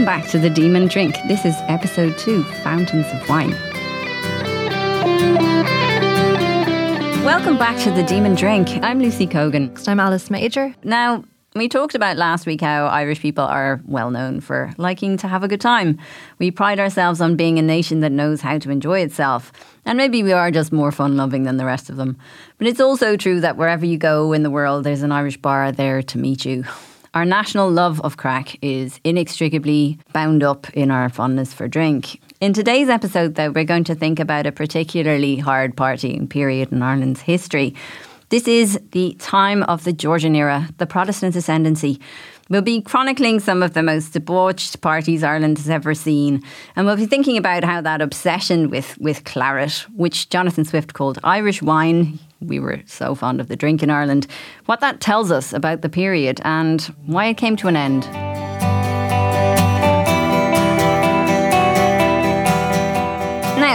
Welcome back to The Demon Drink. This is episode two Fountains of Wine. Welcome back to The Demon Drink. I'm Lucy Cogan. I'm Alice Mauger. Now, we talked about last week how Irish people are well known for liking to have a good time. We pride ourselves on being a nation that knows how to enjoy itself. And maybe we are just more fun loving than the rest of them. But it's also true that wherever you go in the world, there's an Irish bar there to meet you. Our national love of craic is inextricably bound up in our fondness for drink. In today's episode, though, we're going to think about a particularly hard partying period in Ireland's history. This is the time of the Georgian era, the Protestant ascendancy. We'll be chronicling some of the most debauched parties Ireland has ever seen, and we'll be thinking about how that obsession with, with claret, which Jonathan Swift called Irish wine, we were so fond of the drink in Ireland, what that tells us about the period and why it came to an end.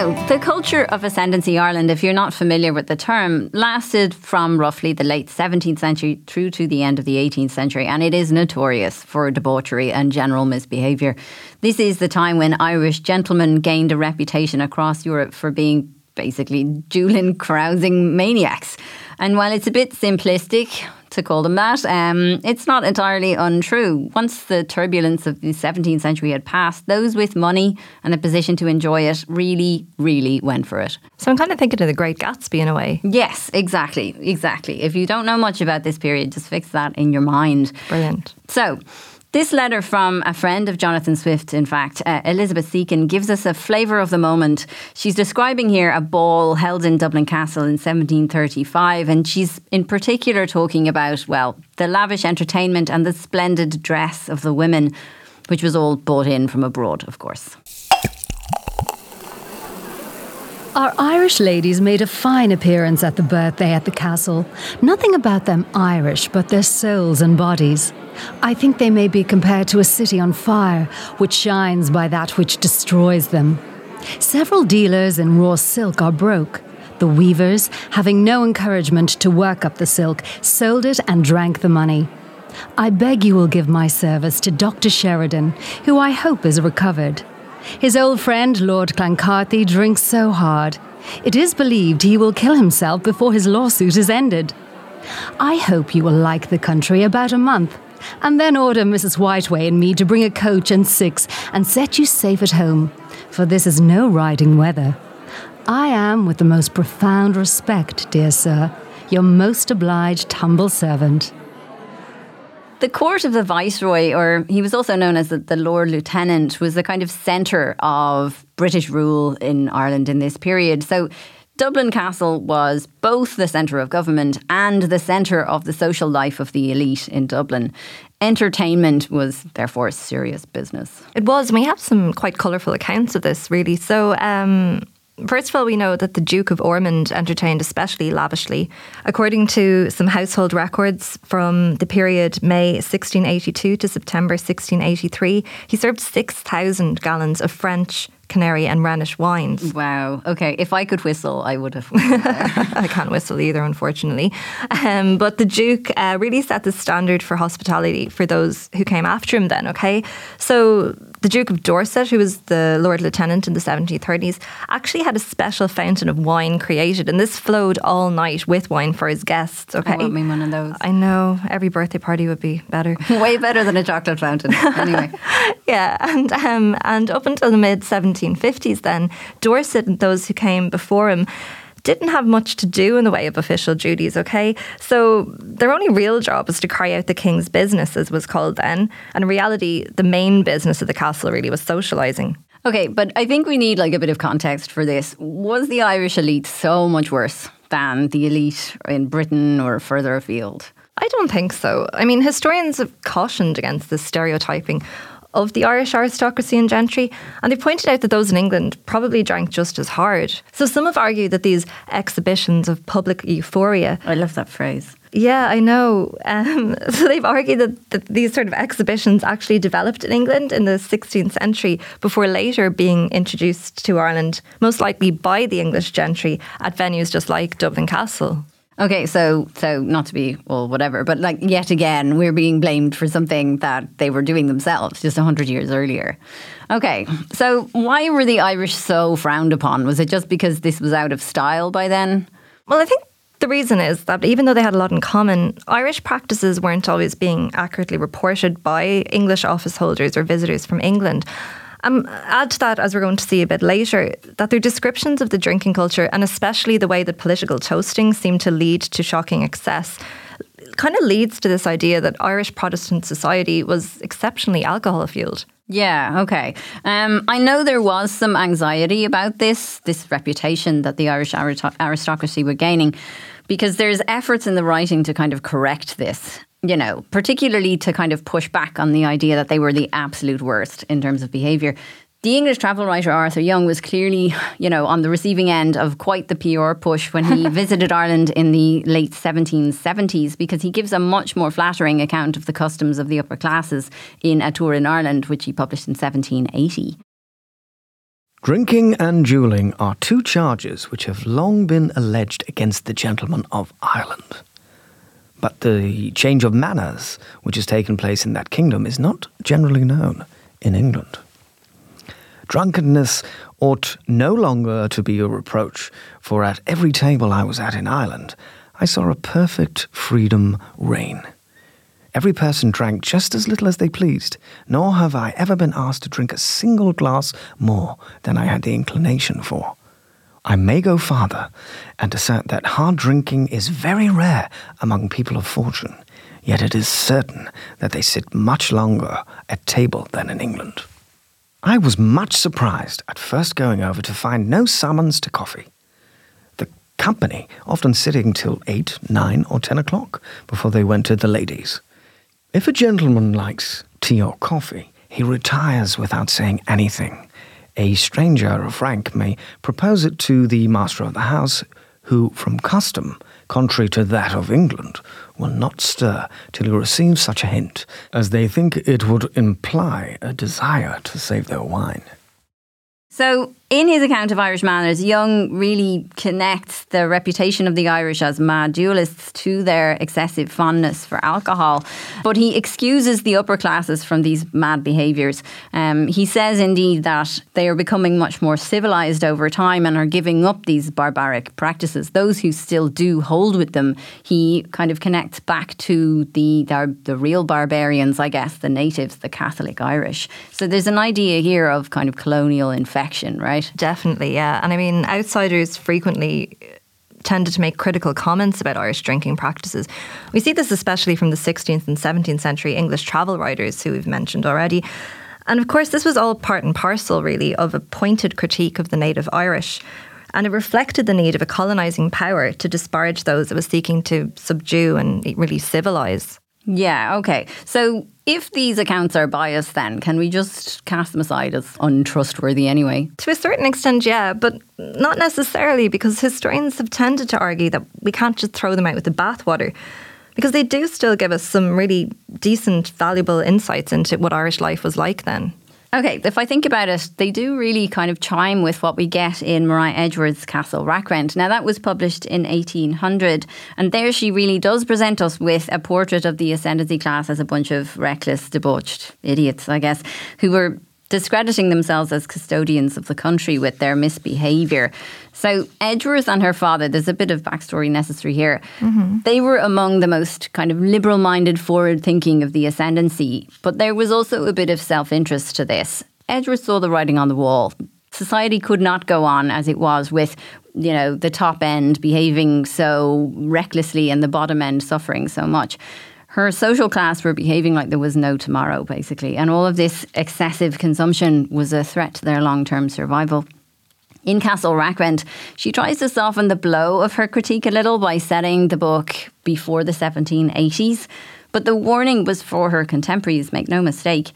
Now, the culture of ascendancy Ireland, if you're not familiar with the term, lasted from roughly the late 17th century through to the end of the 18th century, and it is notorious for debauchery and general misbehaviour. This is the time when Irish gentlemen gained a reputation across Europe for being basically dueling, carousing maniacs. And while it's a bit simplistic to call them that, um, it's not entirely untrue. Once the turbulence of the 17th century had passed, those with money and a position to enjoy it really, really went for it. So I'm kind of thinking of the Great Gatsby in a way. Yes, exactly, exactly. If you don't know much about this period, just fix that in your mind. Brilliant. So, this letter from a friend of Jonathan Swift, in fact, uh, Elizabeth Sican, gives us a flavour of the moment. She's describing here a ball held in Dublin Castle in 1735, and she's in particular talking about, well, the lavish entertainment and the splendid dress of the women, which was all bought in from abroad, of course. Our Irish ladies made a fine appearance at the birthday at the castle. Nothing about them Irish, but their souls and bodies. I think they may be compared to a city on fire, which shines by that which destroys them. Several dealers in raw silk are broke. The weavers, having no encouragement to work up the silk, sold it and drank the money. I beg you will give my service to Dr. Sheridan, who I hope is recovered. His old friend, Lord Clancarty, drinks so hard. It is believed he will kill himself before his lawsuit is ended. I hope you will like the country about a month, and then order Mrs. Whiteway and me to bring a coach and six and set you safe at home, for this is no riding weather. I am, with the most profound respect, dear sir, your most obliged humble servant. The court of the Viceroy, or he was also known as the, the, Lord Lieutenant, was the kind of centre of British rule in Ireland in this period. So Dublin Castle was both the centre of government and the centre of the social life of the elite in Dublin. Entertainment was therefore serious business. It was. and We have some quite colourful accounts of this, really. So, um, First of all, we know that the Duke of Ormond entertained especially lavishly. According to some household records from the period May 1682 to September 1683, he served 6,000 gallons of French, Canary, and Rhenish wines. Wow. Okay. If I could whistle, I would have. I can't whistle either, unfortunately. Um, but the Duke uh, really set the standard for hospitality for those who came after him then, okay? So the Duke of Dorset, who was the Lord Lieutenant in the 1730s, actually had a special fountain of wine created, and this flowed all night with wine for his guests. Okay, I want me one of those. I know every birthday party would be better, way better than a chocolate fountain. Anyway, yeah, and um, and up until the mid 1750s, then Dorset and those who came before him didn't have much to do in the way of official duties, okay? So their only real job was to carry out the king's business, as was called then. And in reality, the main business of the castle really was socialising. Okay, but I think we need like a bit of context for this. Was the Irish elite so much worse than the elite in Britain or further afield? I don't think so. I mean, historians have cautioned against this stereotyping of the Irish aristocracy and gentry, and they pointed out that those in England probably drank just as hard. So some have argued that these exhibitions of public euphoria. I love that phrase. Yeah, I know. Um, so they've argued that, that these sort of exhibitions actually developed in England in the 16th century before later being introduced to Ireland, most likely by the English gentry at venues just like Dublin Castle. Okay, so so not to be well, whatever, but like yet again, we're being blamed for something that they were doing themselves just hundred years earlier. Okay, so why were the Irish so frowned upon? Was it just because this was out of style by then? Well, I think the reason is that even though they had a lot in common, Irish practices weren't always being accurately reported by English office holders or visitors from England. Um, add to that, as we're going to see a bit later, that their descriptions of the drinking culture, and especially the way that political toasting seemed to lead to shocking excess, kind of leads to this idea that Irish Protestant society was exceptionally alcohol fueled. Yeah, okay. Um, I know there was some anxiety about this, this reputation that the Irish aristocracy were gaining, because there's efforts in the writing to kind of correct this you know, particularly to kind of push back on the idea that they were the absolute worst in terms of behaviour. The English travel writer Arthur Young was clearly, you know, on the receiving end of quite the PR push when he visited Ireland in the late 1770s because he gives a much more flattering account of the customs of the upper classes in A Tour in Ireland, which he published in 1780. Drinking and duelling are two charges which have long been alleged against the gentlemen of Ireland. But the change of manners which has taken place in that kingdom is not generally known in England. Drunkenness ought no longer to be a reproach, for at every table I was at in Ireland, I saw a perfect freedom reign. Every person drank just as little as they pleased, nor have I ever been asked to drink a single glass more than I had the inclination for. I may go farther and assert that hard drinking is very rare among people of fortune, yet it is certain that they sit much longer at table than in England. I was much surprised at first going over to find no summons to coffee. The company often sitting till eight, nine, or ten o'clock before they went to the ladies. If a gentleman likes tea or coffee, he retires without saying anything a stranger of rank may propose it to the master of the house, who, from custom, contrary to that of England, will not stir till he receives such a hint, as they think it would imply a desire to save their wine. So, in his account of Irish manners, Young really connects the reputation of the Irish as mad duelists to their excessive fondness for alcohol. But he excuses the upper classes from these mad behaviours. Um, he says, indeed, that they are becoming much more civilised over time and are giving up these barbaric practices. Those who still do hold with them, he kind of connects back to the, the, the real barbarians, I guess, the natives, the Catholic Irish. So there's an idea here of kind of colonial infection, right? Definitely, yeah. And I mean, outsiders frequently tended to make critical comments about Irish drinking practices. We see this especially from the 16th and 17th century English travel writers who we've mentioned already. And of course, this was all part and parcel, really, of a pointed critique of the native Irish. And it reflected the need of a colonising power to disparage those it was seeking to subdue and really civilise. Yeah, okay. So if these accounts are biased, then can we just cast them aside as untrustworthy anyway? To a certain extent, yeah, but not necessarily because historians have tended to argue that we can't just throw them out with the bathwater because they do still give us some really decent, valuable insights into what Irish life was like then. Okay, if I think about it, they do really kind of chime with what we get in Maria Edgeworth's Castle Rackrent. Now, that was published in 1800, and there she really does present us with a portrait of the ascendancy class as a bunch of reckless, debauched idiots, I guess, who were discrediting themselves as custodians of the country with their misbehaviour. So, Edgeworth and her father, there's a bit of backstory necessary here. Mm-hmm. They were among the most kind of liberal minded, forward thinking of the ascendancy, but there was also a bit of self interest to this. Edgeworth saw the writing on the wall. Society could not go on as it was with, you know, the top end behaving so recklessly and the bottom end suffering so much her social class were behaving like there was no tomorrow, basically. And all of this excessive consumption was a threat to their long term survival. In Castle Rackrent, she tries to soften the blow of her critique a little by setting the book before the 1780s. But the warning was for her contemporaries, make no mistake.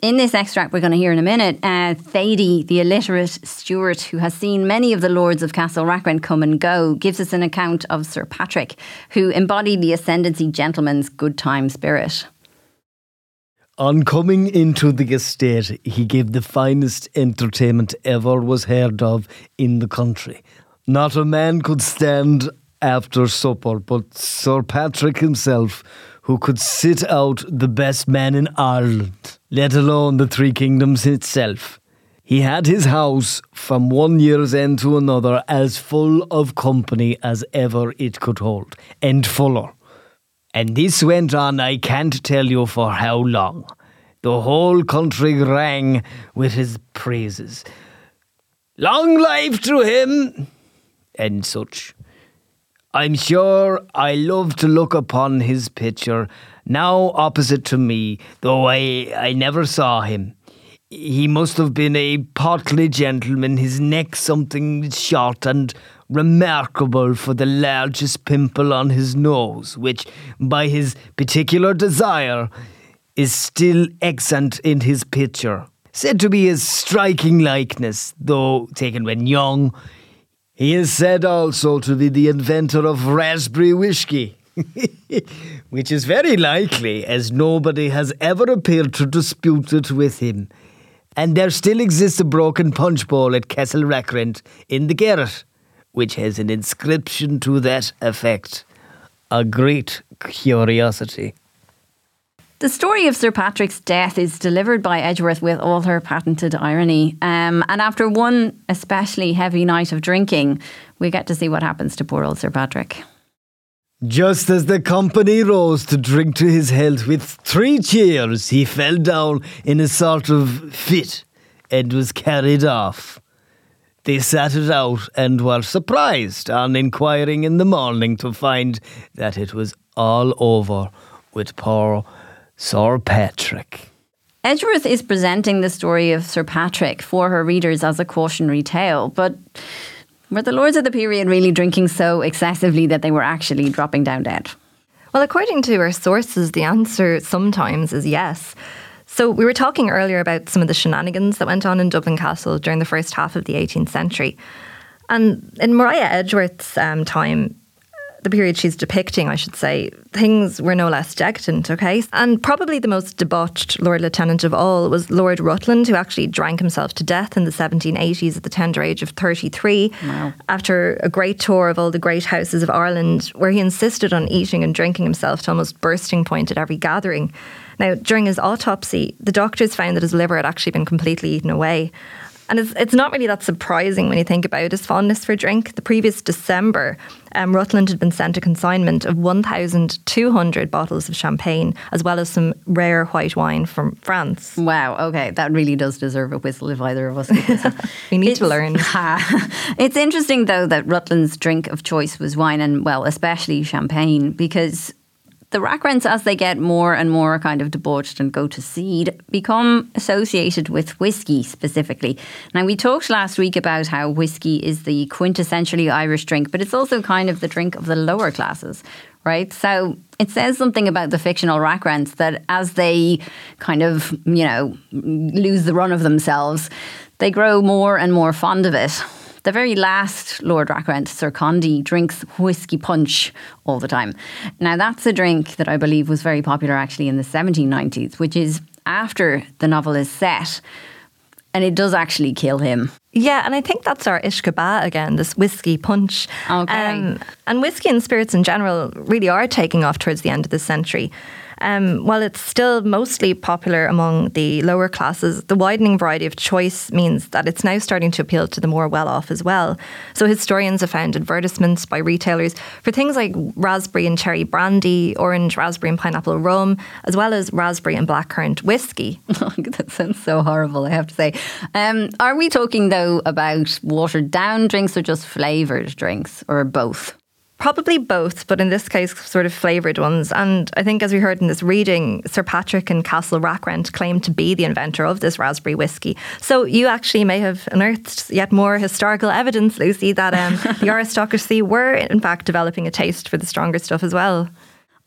In this extract we're going to hear in a minute, uh, Thady, the illiterate steward who has seen many of the lords of Castle Rackrent come and go, gives us an account of Sir Patrick, who embodied the ascendancy gentleman's good time spirit. On coming into the estate, he gave the finest entertainment ever was heard of in the country. Not a man could stand after supper, but Sir Patrick himself, who could sit out the best man in Ireland, let alone the Three Kingdoms itself. He had his house from one year's end to another as full of company as ever it could hold, and fuller. And this went on, I can't tell you for how long. The whole country rang with his praises. Long life to him! And such. I'm sure I love to look upon his picture, now opposite to me, though I, I never saw him. He must have been a portly gentleman, his neck something short and remarkable for the largest pimple on his nose, which, by his particular desire, is still extant in his picture. Said to be his striking likeness, though taken when young. He is said also to be the inventor of raspberry whiskey. which is very likely, as nobody has ever appeared to dispute it with him and there still exists a broken punch bowl at Castle Rackrent in the garret, which has an inscription to that effect. A great curiosity. The story of Sir Patrick's death is delivered by Edgeworth with all her patented irony. Um, and after one especially heavy night of drinking, we get to see what happens to poor old Sir Patrick. Just as the company rose to drink to his health with three cheers, he fell down in a sort of fit and was carried off. They sat it out and were surprised on inquiring in the morning to find that it was all over with poor Sir Patrick. Edgeworth is presenting the story of Sir Patrick for her readers as a cautionary tale, but were the lords of the period really drinking so excessively that they were actually dropping down dead? Well, according to our sources, the answer sometimes is yes. So, we were talking earlier about some of the shenanigans that went on in Dublin Castle during the first half of the 18th century. And in Maria Edgeworth's um, time, the period she's depicting, I should say, things were no less decadent, okay? And probably the most debauched Lord Lieutenant of all was Lord Rutland, who actually drank himself to death in the 1780s at the tender age of 33 wow. after a great tour of all the great houses of Ireland, where he insisted on eating and drinking himself to almost bursting point at every gathering. Now, during his autopsy, the doctors found that his liver had actually been completely eaten away. And it's, it's not really that surprising when you think about his fondness for drink. The previous December, um, Rutland had been sent a consignment of 1,200 bottles of champagne, as well as some rare white wine from France. Wow, okay, that really does deserve a whistle if either of us We need it's, to learn. it's interesting, though, that Rutland's drink of choice was wine, and well, especially champagne, because the Rackrents, as they get more and more kind of debauched and go to seed, become associated with whiskey specifically. Now, we talked last week about how whiskey is the quintessentially Irish drink, but it's also kind of the drink of the lower classes, right? So it says something about the fictional Rackrents that as they kind of, you know, lose the run of themselves, they grow more and more fond of it. The very last Lord Rackrent, Sir Condy, drinks whiskey punch all the time. Now, that's a drink that I believe was very popular actually in the 1790s, which is after the novel is set. And it does actually kill him. Yeah, and I think that's our Uisce again, this whiskey punch. Okay. Um, and whiskey and spirits in general really are taking off towards the end of the century. Um, while it's still mostly popular among the lower classes, the widening variety of choice means that it's now starting to appeal to the more well off as well. So historians have found advertisements by retailers for things like raspberry and cherry brandy, orange, raspberry, and pineapple rum, as well as raspberry and blackcurrant whiskey. that sounds so horrible, I have to say. Um, are we talking, though, about watered down drinks or just flavoured drinks, or both? Probably both, but in this case, sort of flavoured ones. And I think, as we heard in this reading, Sir Patrick and Castle Rackrent claimed to be the inventor of this raspberry whiskey. So you actually may have unearthed yet more historical evidence, Lucy, that um, the aristocracy were in fact developing a taste for the stronger stuff as well.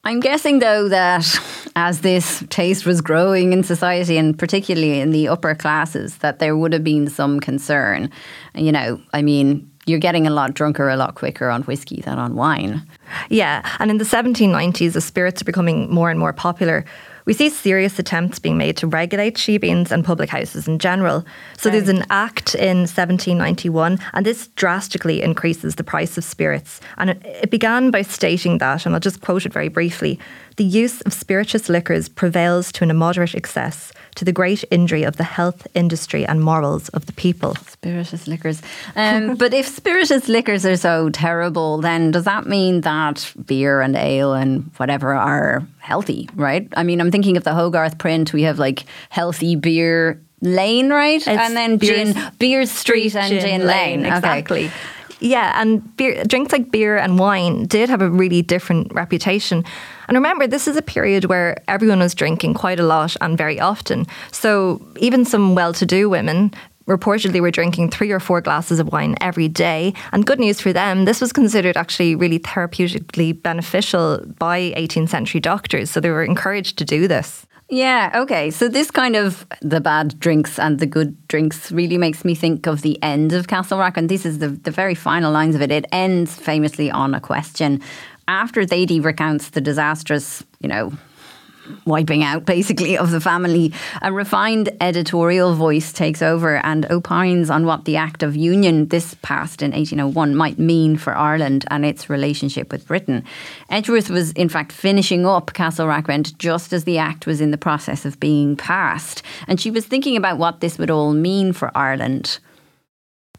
I'm guessing, though, that as this taste was growing in society, and particularly in the upper classes, that there would have been some concern. You know, I mean, you're getting a lot drunker a lot quicker on whiskey than on wine. Yeah, and in the 1790s, the spirits are becoming more and more popular. We we see serious attempts being made to regulate shebeens and public houses in general. So there's an act in 1791, and this drastically increases the price of spirits. And it, it began by stating that, and I'll just quote it very briefly the use of spirituous liquors prevails to an immoderate excess, to the great injury of the health, industry, and morals of the people. Spirituous liquors. Um, but if spirituous liquors are so terrible, then does that mean that beer and ale and whatever are healthy, right? I mean, I'm thinking of the Hogarth print. We have like healthy beer lane, right? It's and then Beers- gin, beer street and gin, lane. Okay. Exactly. Yeah, and beer, drinks like beer and wine did have a really different reputation. And remember, this is a period where everyone was drinking quite a lot and very often. So even some well to do women reportedly were drinking three or four glasses of wine every day. And good news for them, this was considered actually really therapeutically beneficial by 18th century doctors. So they were encouraged to do this. Yeah, okay. So this kind of the bad drinks and the good drinks really makes me think of the end of Castlerock. And this is the, the very final lines of it. It ends famously on a question. After Thady recounts the disastrous, you know, wiping out basically of the family, a refined editorial voice takes over and opines on what the Act of Union, this passed in 1801, might mean for Ireland and its relationship with Britain. Edgeworth was in fact finishing up Castle Rackrent just as the Act was in the process of being passed, and she was thinking about what this would all mean for Ireland.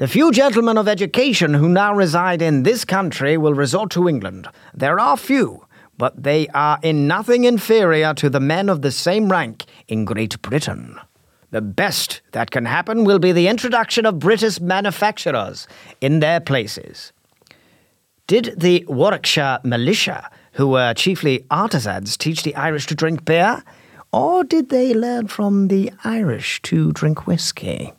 The few gentlemen of education who now reside in this country will resort to England. There are few, but they are in nothing inferior to the men of the same rank in Great Britain. The best that can happen will be the introduction of British manufacturers in their places. Did the Warwickshire militia, who were chiefly artisans, teach the Irish to drink beer? Or did they learn from the Irish to drink whiskey?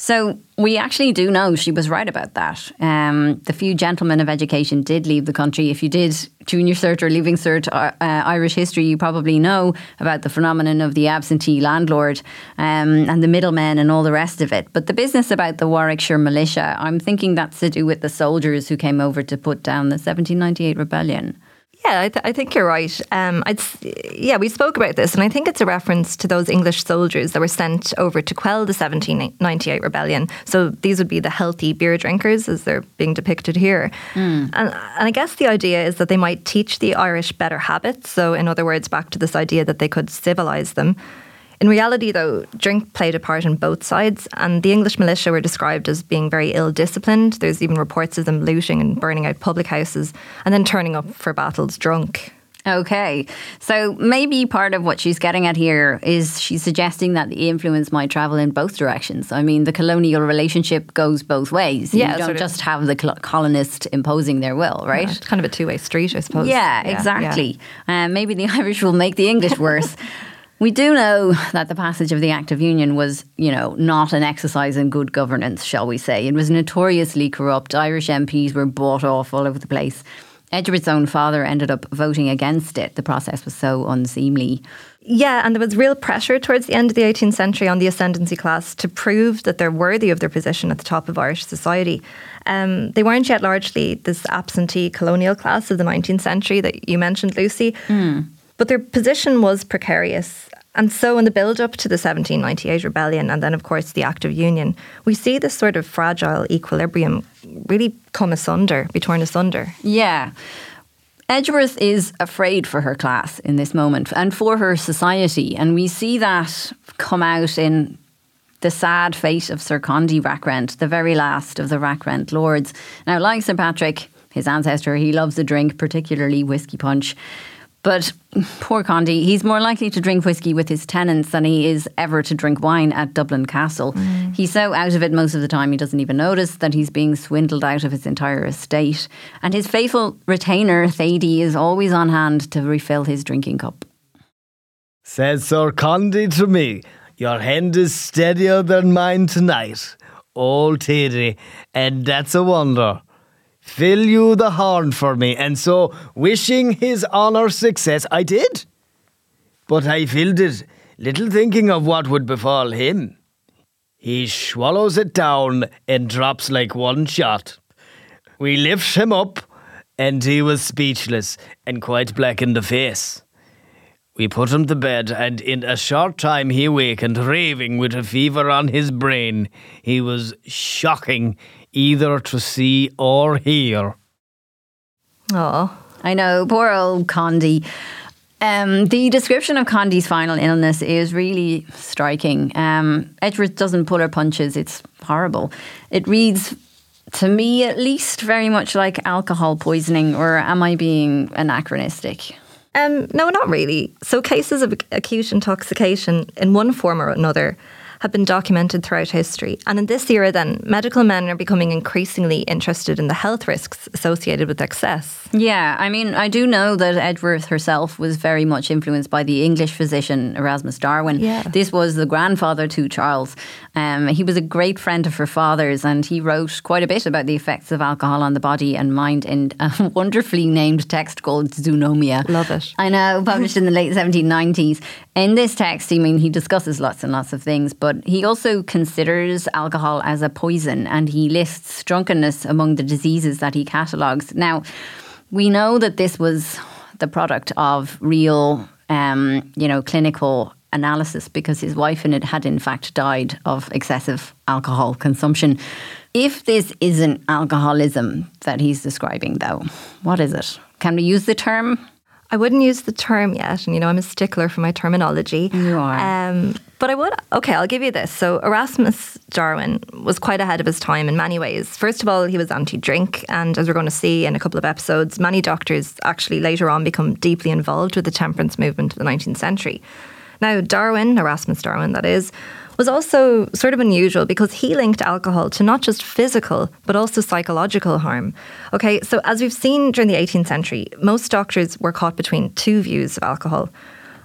So we actually do know she was right about that. Um, the few gentlemen of education did leave the country. If you did junior cert or leaving cert uh, uh, Irish history, you probably know about the phenomenon of the absentee landlord um, and the middlemen and all the rest of it. But the business about the Warwickshire militia, I'm thinking that's to do with the soldiers who came over to put down the 1798 rebellion. Yeah, I, th- I think you're right. Um, yeah, we spoke about this, and I think it's a reference to those English soldiers that were sent over to quell the 1798 rebellion. So these would be the healthy beer drinkers, as they're being depicted here. And, and I guess the idea is that they might teach the Irish better habits. So, in other words, back to this idea that they could civilise them. In reality, though, drink played a part on both sides, and the English militia were described as being very ill disciplined. There's even reports of them looting and burning out public houses and then turning up for battles drunk. Okay, so maybe part of what she's getting at here is she's suggesting that the influence might travel in both directions. I mean, the colonial relationship goes both ways. Yeah, you don't just have the col- colonist imposing their will, right? It's kind of a two way street, I suppose. Yeah, exactly. Um, maybe the Irish will make the English worse. we do know that the passage of the Act of Union was, you know, not an exercise in good governance, shall we say. It was notoriously corrupt. Irish MPs were bought off all over the place. Edgeworth's own father ended up voting against it. The process was so unseemly. Yeah, and there was real pressure towards the end of the 18th century on the ascendancy class to prove that they're worthy of their position at the top of Irish society. Um, they weren't yet largely this absentee colonial class of the 19th century that you mentioned, Lucy, but their position was precarious. And so, in the build up to the 1798 rebellion and then, of course, the Act of Union, we see this sort of fragile equilibrium really come asunder, be torn asunder. Yeah. Edgeworth is afraid for her class in this moment and for her society. And we see that come out in the sad fate of Sir Condy Rackrent, the very last of the Rackrent lords. Now, like Sir Patrick, his ancestor, he loves a drink, particularly whiskey punch. But poor Condy, he's more likely to drink whiskey with his tenants than he is ever to drink wine at Dublin Castle. Mm. He's so out of it most of the time he doesn't even notice that he's being swindled out of his entire estate. And his faithful retainer, Thady, is always on hand to refill his drinking cup. Says Sir Condy to me, Your hand is steadier than mine tonight. Old Thady, and that's a wonder. Fill you the horn for me, and so, wishing his honour success, I did. But I filled it, little thinking of what would befall him. He swallows it down and drops like one shot. We lift him up, and he was speechless and quite black in the face. We put him to bed, and in a short time he awakened, raving with a fever on his brain. He was shocking either to see or hear. Oh, I know, poor old Condy. Um, the description of Condy's final illness is really striking. Um, Edgeworth doesn't pull her punches. It's horrible. It reads, to me at least, very much like alcohol poisoning, or am I being anachronistic? Um, no, not really. So, cases of acute intoxication in one form or another have been documented throughout history. And in this era, then, medical men are becoming increasingly interested in the health risks associated with excess. Yeah, I mean, I do know that Edgeworth herself was very much influenced by the English physician Erasmus Darwin. Yeah. This was the grandfather to Charles. Um, he was a great friend of her father's, and he wrote quite a bit about the effects of alcohol on the body and mind in a wonderfully named text called Zoonomia. Love it. I know, published in the late 1790s. In this text, I mean, he discusses lots and lots of things, but he also considers alcohol as a poison and he lists drunkenness among the diseases that he catalogues. Now, we know that this was the product of real, um, you know, clinical analysis because his wife in it had in fact died of excessive alcohol consumption. If this isn't alcoholism that he's describing, though, what is it? Can we use the term? I wouldn't use the term yet, and you know I'm a stickler for my terminology. You are. Um, but I would. Okay, I'll give you this. So Erasmus Darwin was quite ahead of his time in many ways. First of all, he was anti-drink, and as we're going to see in a couple of episodes, many doctors actually later on become deeply involved with the temperance movement of the 19th century. Now, Darwin, Erasmus Darwin, that is, was also sort of unusual because he linked alcohol to not just physical, but also psychological harm. Okay, so as we've seen during the 18th century, most doctors were caught between two views of alcohol.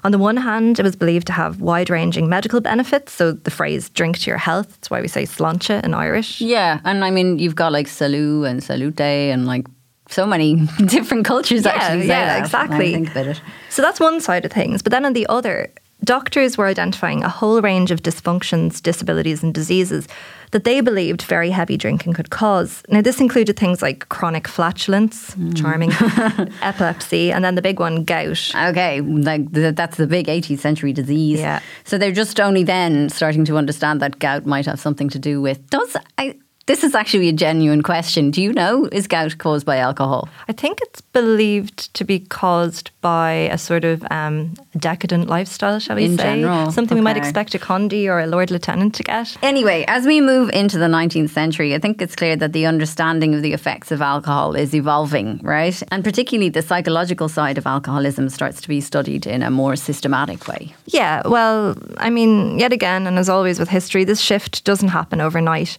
On the one hand, it was believed to have wide ranging medical benefits. So the phrase drink to your health, that's why we say sláinte in Irish. Yeah, and I mean, you've got like salut and salute and like so many different cultures Yeah, actually. yeah, that, exactly. I think about it. So that's one side of things. But then on the other, doctors were identifying a whole range of dysfunctions, disabilities, and diseases that they believed very heavy drinking could cause. Now, this included things like chronic flatulence, hmm. charming, epilepsy, and then the big one, gout. Okay, like th- that's the big 18th century disease. Yeah. So they're just only then starting to understand that gout might have something to do with. Does I? This is actually a genuine question. Do you know is gout caused by alcohol? I think it's believed to be caused by a sort of um, decadent lifestyle, shall we In say? general, Something we might expect a Condy or a Lord Lieutenant to get. Anyway, as we move into the 19th century, I think it's clear that the understanding of the effects of alcohol is evolving, right? And particularly the psychological side of alcoholism starts to be studied in a more systematic way. Yeah, well, I mean, yet again, and as always with history, this shift doesn't happen overnight.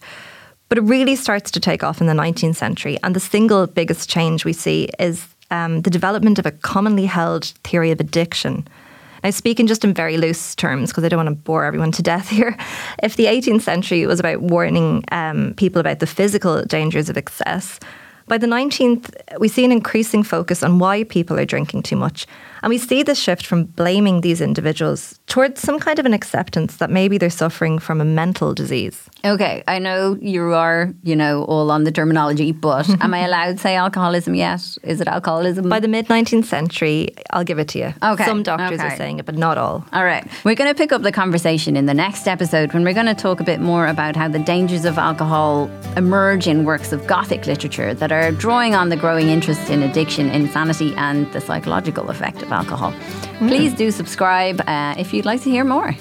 But it really starts to take off in the 19th century. And the single biggest change we see is um, the development of a commonly held theory of addiction. Now, speaking just in very loose terms, because I don't want to bore everyone to death here, if the 18th century was about warning um, people about the physical dangers of excess, by the 19th, we see an increasing focus on why people are drinking too much. And we see this shift from blaming these individuals towards some kind of an acceptance that maybe they're suffering from a mental disease. Okay, I know you are, you know, all on the terminology, but am I allowed to say alcoholism yet? Is it alcoholism? By the mid 19th century, I'll give it to you. Okay, Some doctors okay. are saying it, but not all. All right. We're going to pick up the conversation in the next episode when we're going to talk a bit more about how the dangers of alcohol emerge in works of Gothic literature that are drawing on the growing interest in addiction, insanity, and the psychological effect of alcohol. Please do subscribe uh, if you'd like to hear more.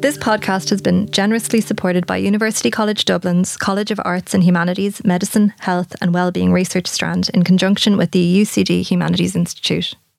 This podcast has been generously supported by University College Dublin's College of Arts and Humanities, Medicine, Health and Wellbeing Research Strand in conjunction with the UCD Humanities Institute.